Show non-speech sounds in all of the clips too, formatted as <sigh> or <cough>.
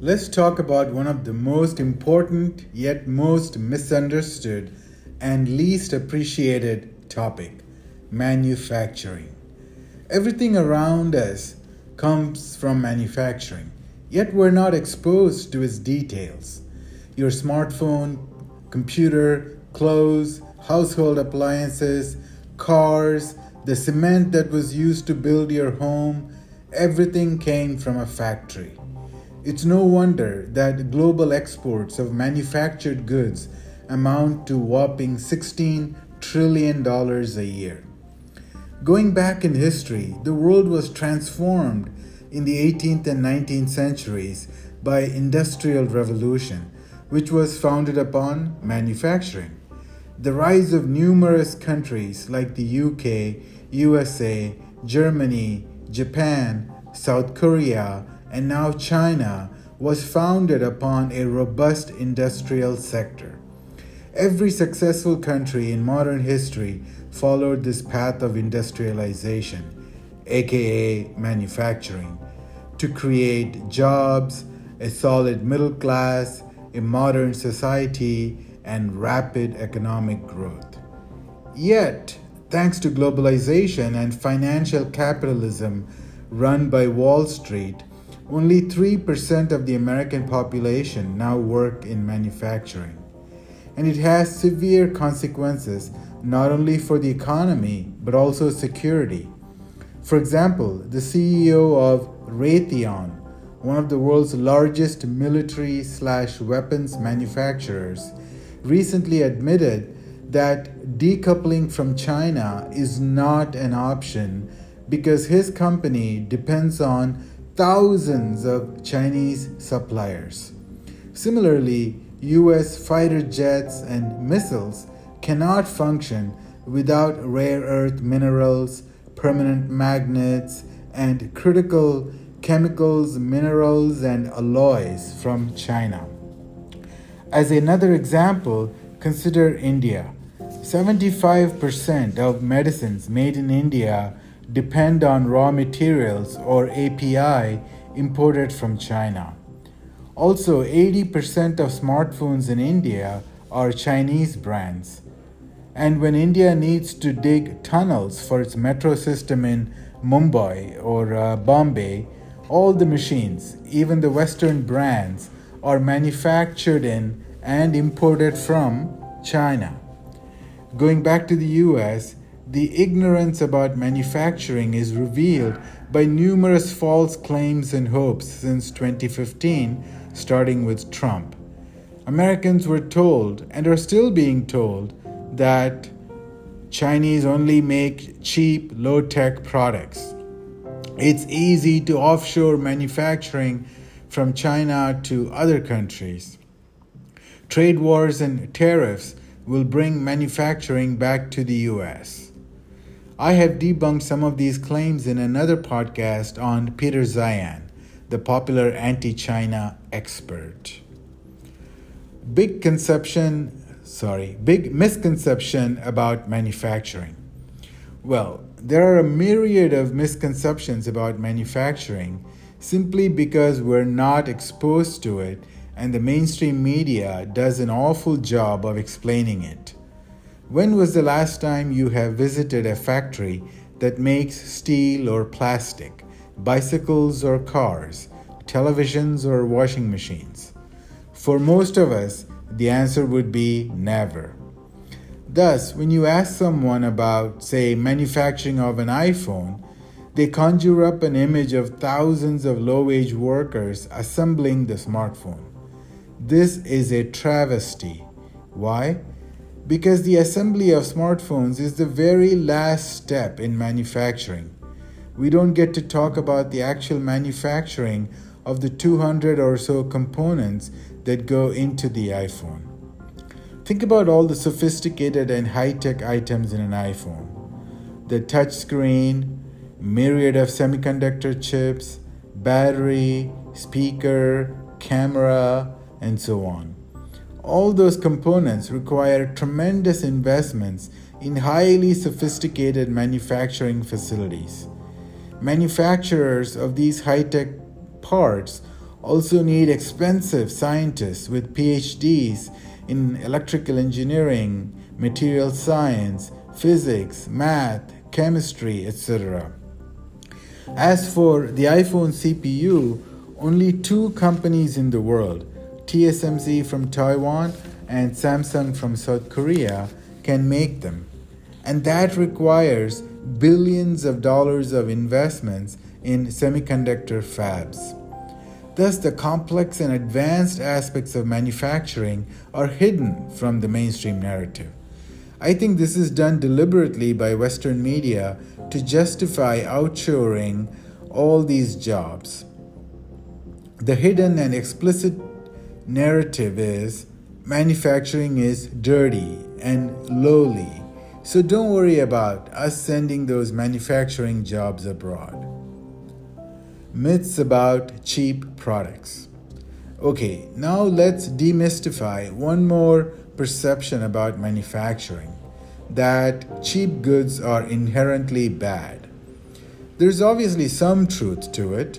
Let's talk about one of the most important yet most misunderstood and least appreciated topic manufacturing. Everything around us comes from manufacturing, yet we're not exposed to its details. Your smartphone, computer, clothes, household appliances, cars, the cement that was used to build your home, everything came from a factory. It's no wonder that global exports of manufactured goods amount to whopping $16 trillion a year. Going back in history, the world was transformed in the 18th and 19th centuries by industrial revolution, which was founded upon manufacturing. The rise of numerous countries like the UK, USA, Germany, Japan, South Korea, and now China was founded upon a robust industrial sector. Every successful country in modern history followed this path of industrialization, aka manufacturing, to create jobs, a solid middle class, a modern society, and rapid economic growth. Yet, thanks to globalization and financial capitalism run by Wall Street, only 3% of the American population now work in manufacturing. And it has severe consequences not only for the economy but also security. For example, the CEO of Raytheon, one of the world's largest military slash weapons manufacturers, recently admitted that decoupling from China is not an option because his company depends on thousands of Chinese suppliers. Similarly, US fighter jets and missiles cannot function without rare earth minerals, permanent magnets, and critical chemicals, minerals, and alloys from China. As another example, consider India. 75% of medicines made in India depend on raw materials or API imported from China. Also, 80% of smartphones in India are Chinese brands. And when India needs to dig tunnels for its metro system in Mumbai or uh, Bombay, all the machines, even the Western brands, are manufactured in and imported from China. Going back to the US, the ignorance about manufacturing is revealed by numerous false claims and hopes since 2015, starting with Trump. Americans were told, and are still being told, that Chinese only make cheap, low tech products. It's easy to offshore manufacturing from China to other countries. Trade wars and tariffs will bring manufacturing back to the US. I have debunked some of these claims in another podcast on Peter Zeihan, the popular anti China expert. Big conception, sorry, big misconception about manufacturing. Well, there are a myriad of misconceptions about manufacturing simply because we're not exposed to it and the mainstream media does an awful job of explaining it. When was the last time you have visited a factory that makes steel or plastic, bicycles or cars, televisions or washing machines? For most of us, the answer would be never. Thus, when you ask someone about, say, manufacturing of an iPhone, they conjure up an image of thousands of low wage workers assembling the smartphone. This is a travesty. Why? Because the assembly of smartphones is the very last step in manufacturing. We don't get to talk about the actual manufacturing of the 200 or so components that go into the iPhone. Think about all the sophisticated and high tech items in an iPhone the touchscreen, myriad of semiconductor chips, battery, speaker, camera, and so on. All those components require tremendous investments in highly sophisticated manufacturing facilities. Manufacturers of these high tech parts also need expensive scientists with PhDs in electrical engineering, material science, physics, math, chemistry, etc. As for the iPhone CPU, only two companies in the world, TSMC from Taiwan and Samsung from South Korea, can make them. And that requires billions of dollars of investments in semiconductor fabs. Thus, the complex and advanced aspects of manufacturing are hidden from the mainstream narrative. I think this is done deliberately by Western media to justify outshoring all these jobs. The hidden and explicit narrative is manufacturing is dirty and lowly, so don't worry about us sending those manufacturing jobs abroad. Myths about cheap products. Okay, now let's demystify one more perception about manufacturing that cheap goods are inherently bad. There's obviously some truth to it.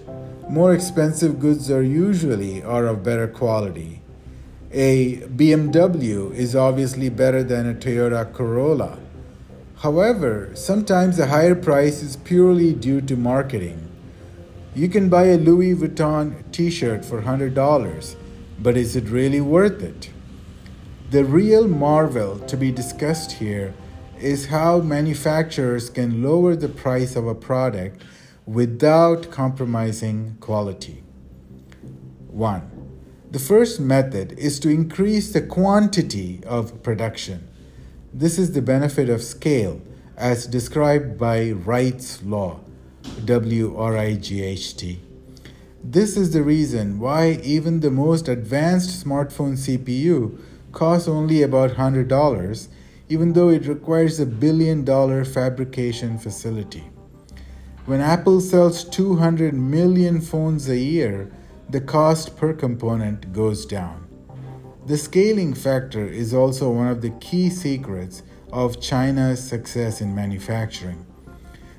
More expensive goods are usually are of better quality. A BMW is obviously better than a Toyota Corolla. However, sometimes a higher price is purely due to marketing you can buy a Louis Vuitton t shirt for $100, but is it really worth it? The real marvel to be discussed here is how manufacturers can lower the price of a product without compromising quality. 1. The first method is to increase the quantity of production. This is the benefit of scale, as described by Wright's Law. W R I G H T. This is the reason why even the most advanced smartphone CPU costs only about $100, even though it requires a billion dollar fabrication facility. When Apple sells 200 million phones a year, the cost per component goes down. The scaling factor is also one of the key secrets of China's success in manufacturing.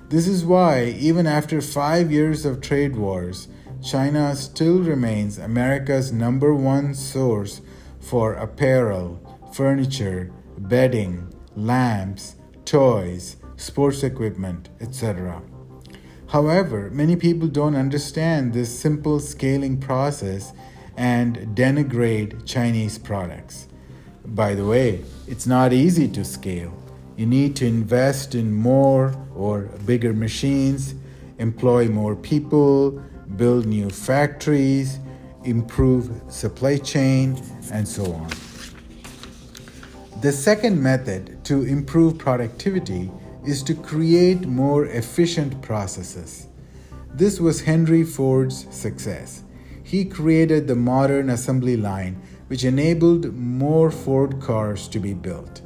This is why, even after five years of trade wars, China still remains America's number one source for apparel, furniture, bedding, lamps, toys, sports equipment, etc. However, many people don't understand this simple scaling process and denigrate Chinese products. By the way, it's not easy to scale. You need to invest in more or bigger machines, employ more people, build new factories, improve supply chain, and so on. The second method to improve productivity is to create more efficient processes. This was Henry Ford's success. He created the modern assembly line, which enabled more Ford cars to be built.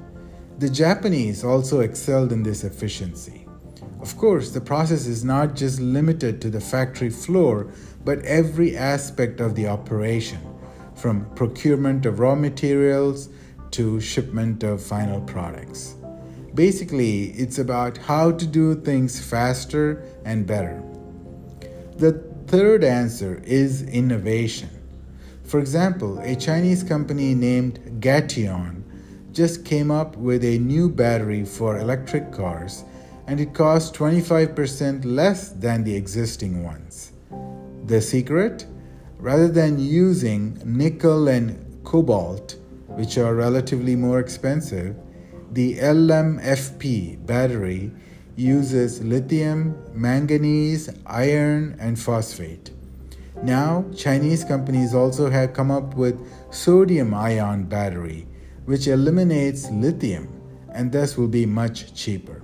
The Japanese also excelled in this efficiency. Of course, the process is not just limited to the factory floor, but every aspect of the operation, from procurement of raw materials to shipment of final products. Basically, it's about how to do things faster and better. The third answer is innovation. For example, a Chinese company named Gotion just came up with a new battery for electric cars and it costs 25% less than the existing ones. The secret? Rather than using nickel and cobalt, which are relatively more expensive, the LMFP battery uses lithium, manganese, iron, and phosphate. Now, Chinese companies also have come up with sodium ion battery which eliminates lithium and thus will be much cheaper.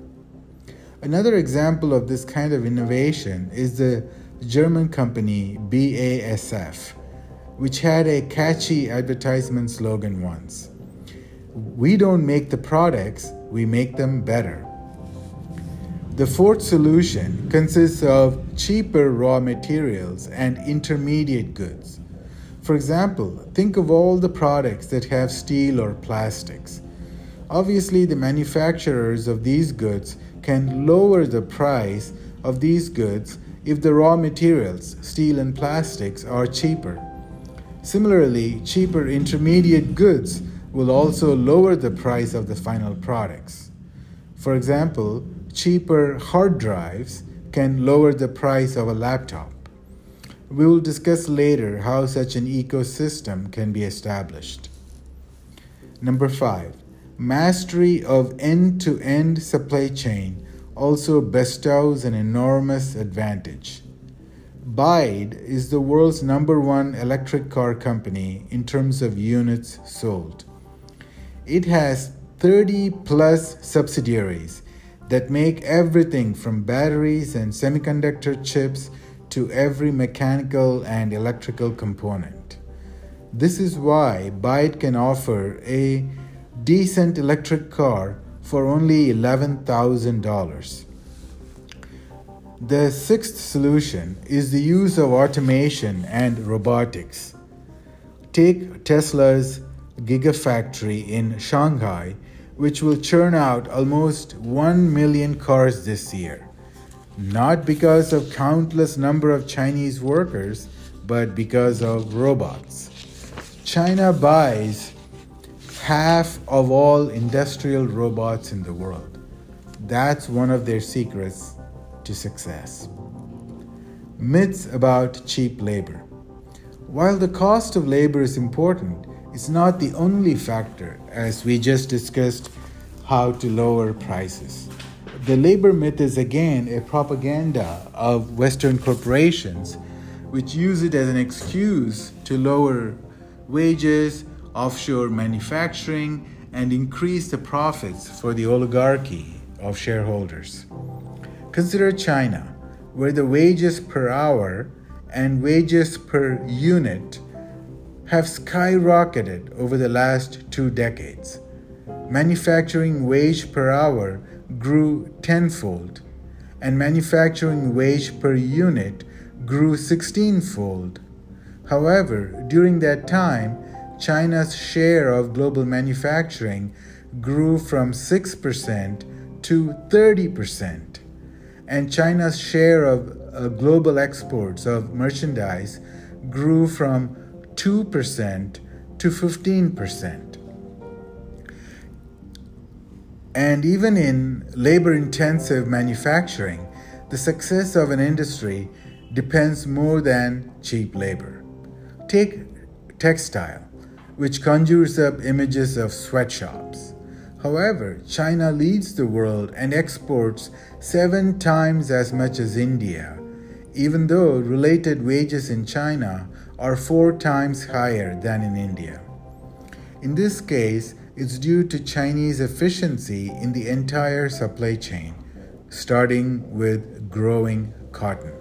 Another example of this kind of innovation is the German company BASF, which had a catchy advertisement slogan once We don't make the products, we make them better. The fourth solution consists of cheaper raw materials and intermediate goods. For example, think of all the products that have steel or plastics. Obviously, the manufacturers of these goods can lower the price of these goods if the raw materials, steel and plastics, are cheaper. Similarly, cheaper intermediate goods will also lower the price of the final products. For example, cheaper hard drives can lower the price of a laptop. We will discuss later how such an ecosystem can be established. Number five, mastery of end to end supply chain also bestows an enormous advantage. BYD is the world's number one electric car company in terms of units sold. It has 30 plus subsidiaries that make everything from batteries and semiconductor chips to every mechanical and electrical component. This is why BYD can offer a decent electric car for only $11,000. The sixth solution is the use of automation and robotics. Take Tesla's Gigafactory in Shanghai which will churn out almost 1 million cars this year. Not because of countless number of Chinese workers, but because of robots. China buys half of all industrial robots in the world. That's one of their secrets to success. Myths about cheap labor. While the cost of labor is important, it's not the only factor, as we just discussed how to lower prices. The labor myth is again a propaganda of Western corporations which use it as an excuse to lower wages, offshore manufacturing, and increase the profits for the oligarchy of shareholders. Consider China, where the wages per hour and wages per unit have skyrocketed over the last two decades. Manufacturing wage per hour grew tenfold, and manufacturing wage per unit grew 16 fold. However, during that time, China's share of global manufacturing grew from 6% to 30%, and China's share of uh, global exports of merchandise grew from 2% to 15%. And even in labor intensive manufacturing, the success of an industry depends more than cheap labor. Take textile, which conjures up images of sweatshops. However, China leads the world and exports seven times as much as India, even though related wages in China are four times higher than in India. In this case, it's due to Chinese efficiency in the entire supply chain, starting with growing cotton.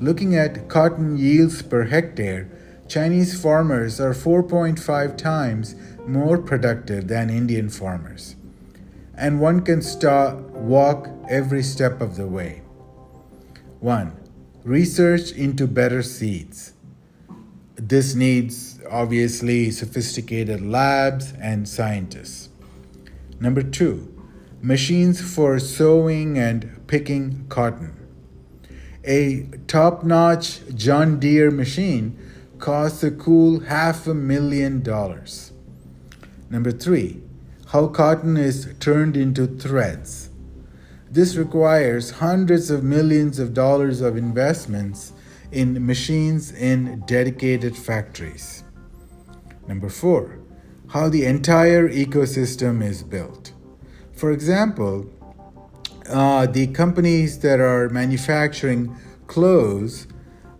Looking at cotton yields per hectare, Chinese farmers are 4.5 times more productive than Indian farmers. And one can walk every step of the way. 1. Research into better seeds. This needs obviously sophisticated labs and scientists. Number two, machines for sowing and picking cotton. A top notch John Deere machine costs a cool half a million dollars. Number three, how cotton is turned into threads. This requires hundreds of millions of dollars of investments in machines in dedicated factories. Number four, how the entire ecosystem is built. For example, uh, the companies that are manufacturing clothes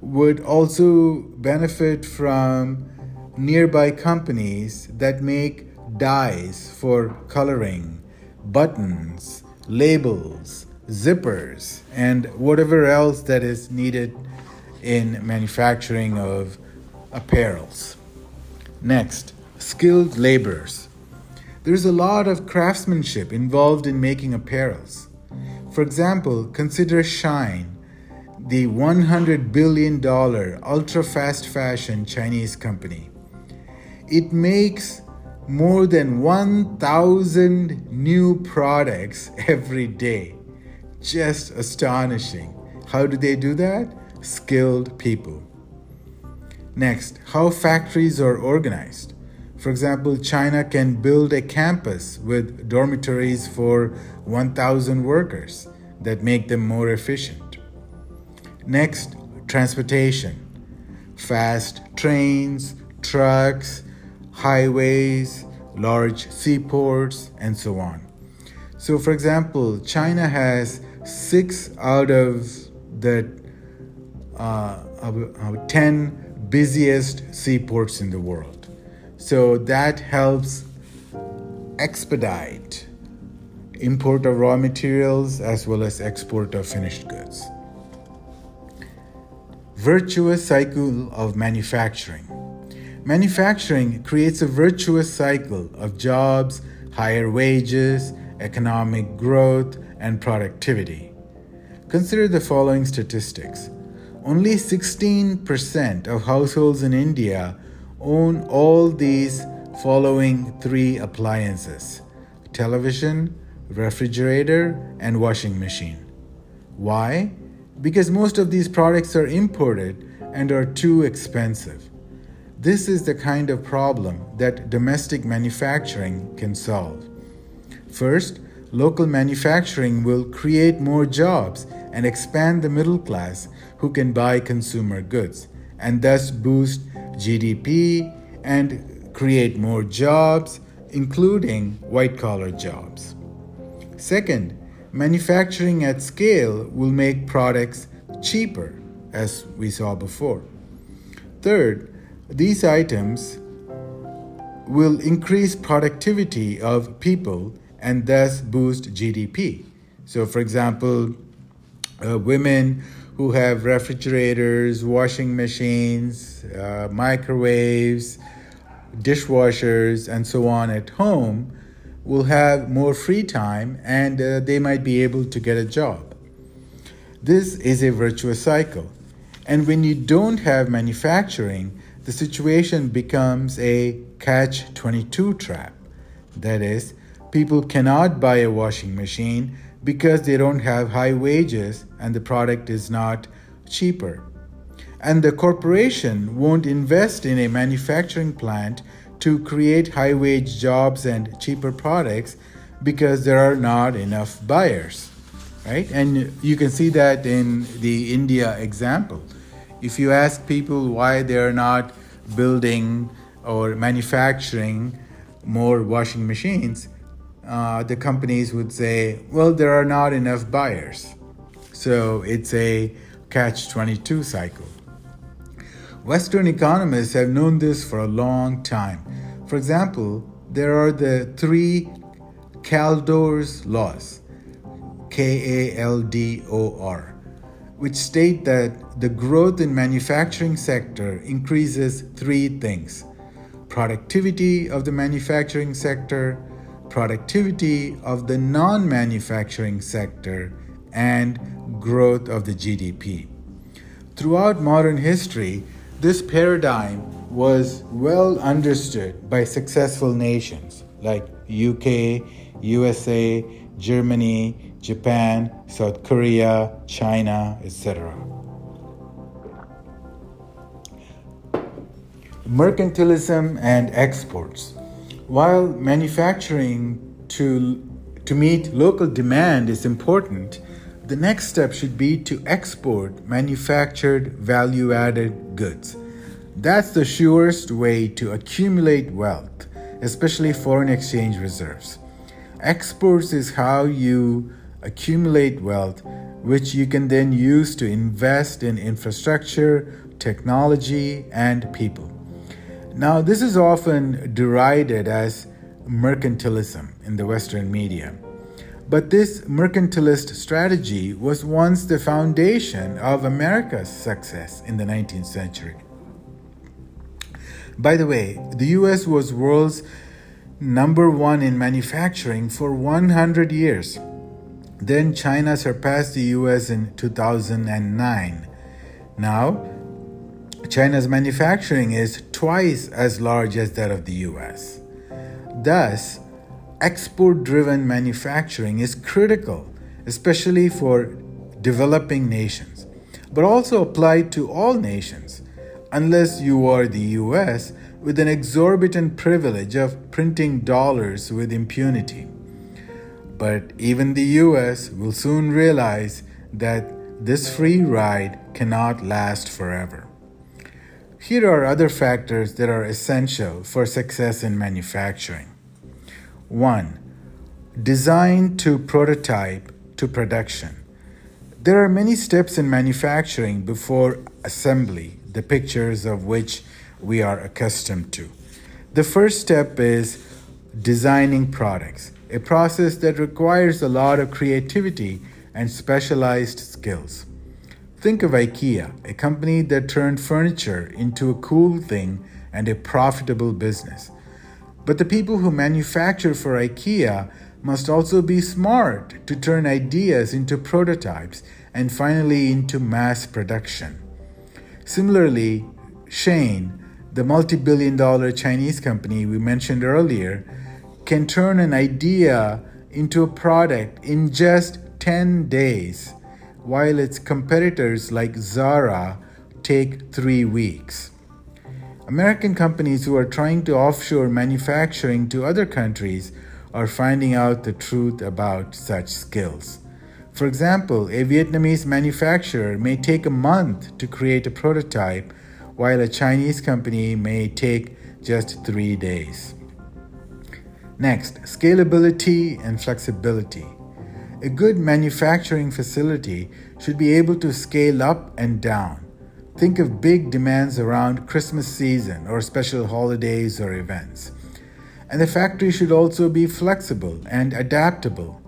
would also benefit from nearby companies that make dyes for coloring, buttons, labels, zippers, and whatever else that is needed in manufacturing of apparels. Next, skilled laborers. There's a lot of craftsmanship involved in making apparels. For example, consider Shein, the $100 billion ultra fast fashion Chinese company. It makes more than 1,000 new products <laughs> every day. Just astonishing How do they do that? Skilled people. Next, how factories are organized. For example, China can build a campus with dormitories for 1,000 workers that make them more efficient. Next, transportation. Fast trains, trucks, highways, large seaports, and so on. So, for example, China has six out of the uh, uh, 10 busiest seaports in the world. So, that helps expedite import of raw materials as well as export of finished goods. Virtuous cycle of manufacturing. Manufacturing creates a virtuous cycle of jobs, higher wages, economic growth, and productivity. Consider the following statistics. Only 16% of households in India own all these following three appliances television, refrigerator, and washing machine. Why? Because most of these products are imported and are too expensive. This is the kind of problem that domestic manufacturing can solve. First, local manufacturing will create more jobs and expand the middle class who can buy consumer goods and thus boost GDP and create more jobs, including white collar jobs. Second, manufacturing at scale will make products cheaper, as we saw before. Third, these items will increase productivity of people and thus boost GDP. So, for example, uh, women who have refrigerators, washing machines, uh, microwaves, dishwashers, and so on at home will have more free time and uh, they might be able to get a job. This is a virtuous cycle. And when you don't have manufacturing, the situation becomes a catch 22 trap. That is, people cannot buy a washing machine because they don't have high wages and the product is not cheaper. And the corporation won't invest in a manufacturing plant to create high wage jobs and cheaper products because there are not enough buyers. Right? And you can see that in the India example. If you ask people why they're not building or manufacturing more washing machines, uh, the companies would say, well, there are not enough buyers. So it's a catch 22 cycle. Western economists have known this for a long time. For example, there are the three Kaldor's laws, K A L D O R, which state that the growth in manufacturing sector increases three things: productivity of the manufacturing sector, productivity of the non manufacturing sector, and growth of the GDP. Throughout modern history, this paradigm was well understood by successful nations like UK, USA, Germany, Japan, South Korea, China, etc. Mercantilism and exports. While manufacturing to, to meet local demand is important, the next step should be to export manufactured value added goods. That's the surest way to accumulate wealth, especially foreign exchange reserves. Exports is how you accumulate wealth, which you can then use to invest in infrastructure, technology, and people. Now, this is often derided as mercantilism in the Western media. But this mercantilist strategy was once the foundation of America's success in the 19th century. By the way, the US was world's number one in manufacturing for 100 years. Then China surpassed the US in 2009. Now, China's manufacturing is twice as large as that of the US. Thus, export driven manufacturing is critical, especially for developing nations, but also applied to all nations, unless you are the US with an exorbitant privilege of printing dollars with impunity. But even the US will soon realize that this free ride cannot last forever. Here are other factors that are essential for success in manufacturing. 1. Design to prototype to production. There are many steps in manufacturing before assembly, the pictures of which we are accustomed to. The first step is designing products, a process that requires a lot of creativity and specialized skills. Think of IKEA, a company that turned furniture into a cool thing and a profitable business. But the people who manufacture for IKEA must also be smart to turn ideas into prototypes and finally into mass production. Similarly, Shein, the multi billion dollar Chinese company we mentioned earlier, can turn an idea into a product in just 10 days, while its competitors like Zara take three weeks. American companies who are trying to offshore manufacturing to other countries are finding out the truth about such skills. For example, a Vietnamese manufacturer may take a month to create a prototype, while a Chinese company may take just three days. Next, scalability and flexibility. A good manufacturing facility should be able to scale up and down. Think of big demands around Christmas season or special holidays or events. And the factory should also be flexible and adaptable.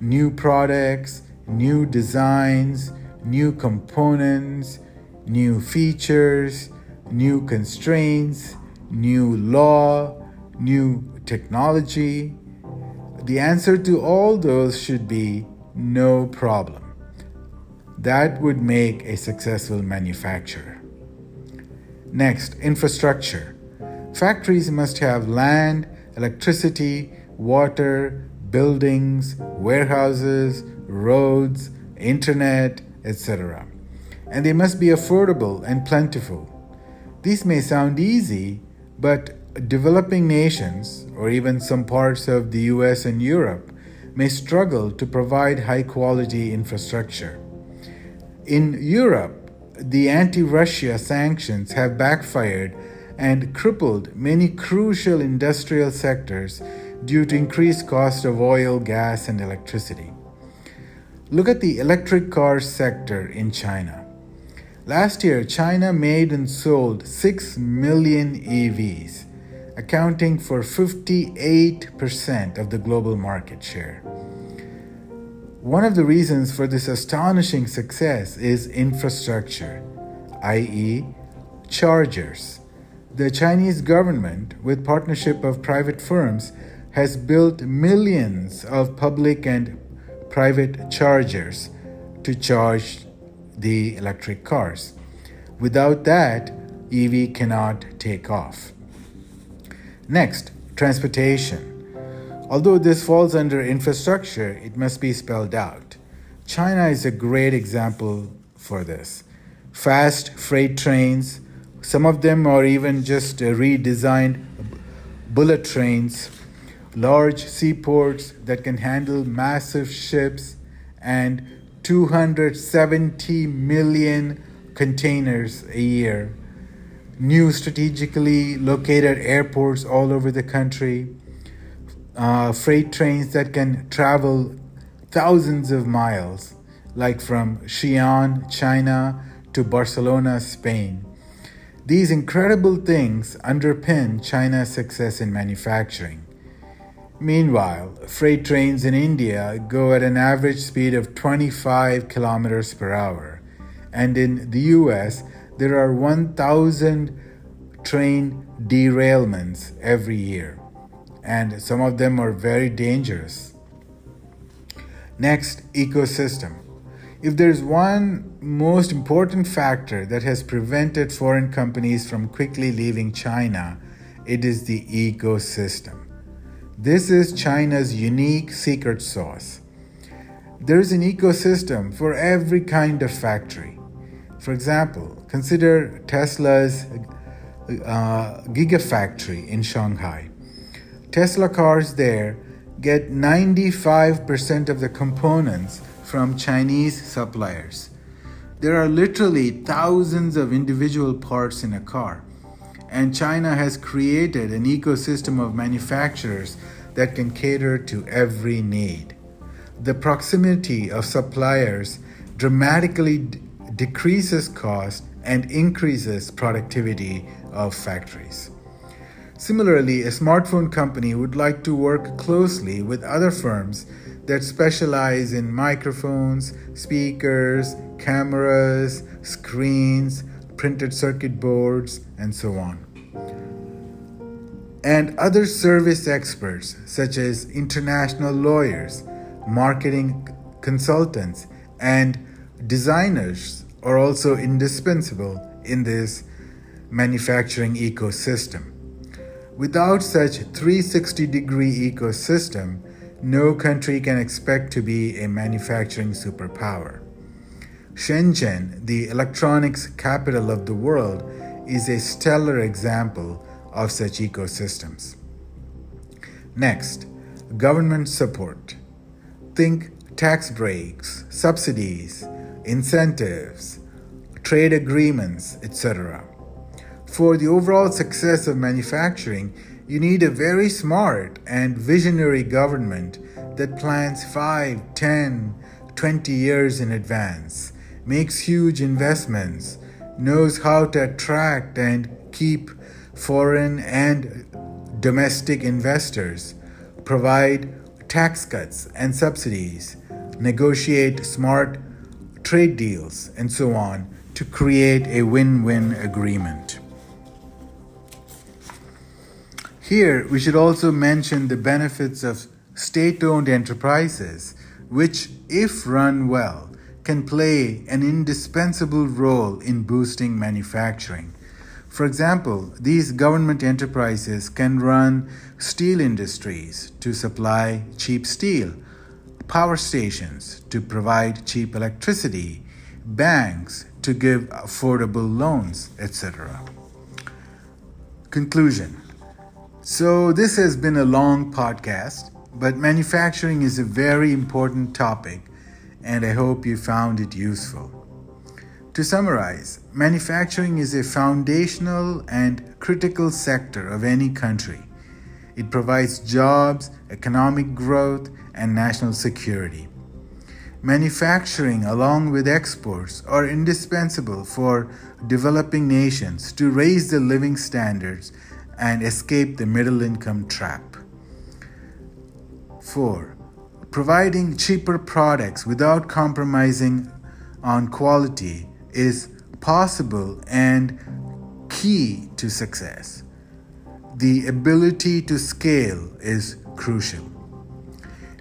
New products, new designs, new components, new features, new constraints, new law, new technology. The answer to all those should be no problem. That would make a successful manufacturer. Next, infrastructure. Factories must have land, electricity, water, buildings, warehouses, roads, internet, etc. And they must be affordable and plentiful. These may sound easy, but developing nations, or even some parts of the US and Europe, may struggle to provide high quality infrastructure. In Europe, the anti Russia sanctions have backfired and crippled many crucial industrial sectors due to increased cost of oil, gas, and electricity. Look at the electric car sector in China. Last year, China made and sold 6 million EVs, accounting for 58% of the global market share. One of the reasons for this astonishing success is infrastructure, i.e., chargers. The Chinese government, with partnership of private firms, has built millions of public and private chargers to charge the electric cars. Without that, EV cannot take off. Next, transportation. Although this falls under infrastructure, it must be spelled out. China is a great example for this. Fast freight trains, some of them are even just uh, redesigned bullet trains, large seaports that can handle massive ships, and 270 million containers a year. New strategically located airports all over the country uh, freight trains that can travel thousands of miles, like from Xi'an, China, to Barcelona, Spain. These incredible things underpin China's success in manufacturing. Meanwhile, freight trains in India go at an average speed of 25 kilometers per hour, and in the US, there are 1,000 train derailments every year and some of them are very dangerous. Next, ecosystem. If there's one most important factor that has prevented foreign companies from quickly leaving China, it is the ecosystem. This is China's unique secret sauce. there is an ecosystem for every kind of factory. For example, consider Tesla's uh, Gigafactory in Shanghai. Tesla cars there get 95% of the components from Chinese suppliers. There are literally thousands of individual parts in a car, and China has created an ecosystem of manufacturers that can cater to every need. The proximity of suppliers dramatically decreases cost and increases productivity of factories. Similarly, a smartphone company would like to work closely with other firms that specialize in microphones, speakers, cameras, screens, printed circuit boards, and so on. And other service experts, such as international lawyers, marketing consultants, and designers, are also indispensable in this manufacturing ecosystem. Without such 360 degree ecosystem, no country can expect to be a manufacturing superpower. Shenzhen, the electronics capital of the world, is a stellar example of such ecosystems. Next, government support. Think tax breaks, subsidies, incentives, trade agreements, etc. For the overall success of manufacturing, you need a very smart and visionary government that plans 5, 10, 20 years in advance, makes huge investments, knows how to attract and keep foreign and domestic investors, provide tax cuts and subsidies, negotiate smart trade deals, and so on to create a win win agreement. Here, we should also mention the benefits of state owned enterprises, which, if run well, can play an indispensable role in boosting manufacturing. For example, these government enterprises can run steel industries to supply cheap steel, power stations to provide cheap electricity, banks to give affordable loans, etc. Conclusion so, this has been a long podcast, but manufacturing is a very important topic, and I hope you found it useful. To summarize, manufacturing is a foundational and critical sector of any country. It provides jobs, economic growth, and national security. Manufacturing, along with exports, are indispensable for developing nations to raise their living standards and escape the middle income trap. 4. Providing cheaper products without compromising on quality is possible and key to success. The ability to scale is crucial.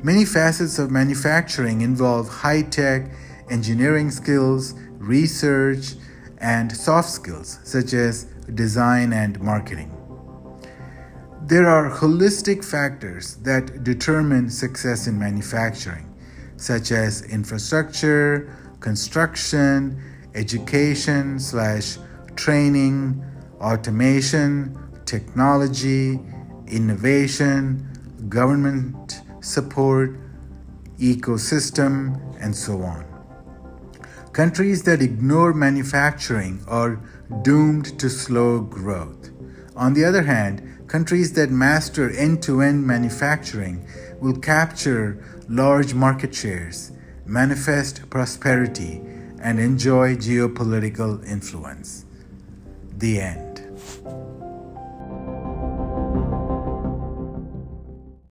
Many facets of manufacturing involve high tech, engineering skills, research, and soft skills such as design and marketing. There are holistic factors that determine success in manufacturing, such as infrastructure, construction, education slash training, automation, technology, innovation, government support, ecosystem, and so on. Countries that ignore manufacturing are doomed to slow growth. On the other hand, countries that master end to end manufacturing will capture large market shares, manifest prosperity, and enjoy geopolitical influence. The end.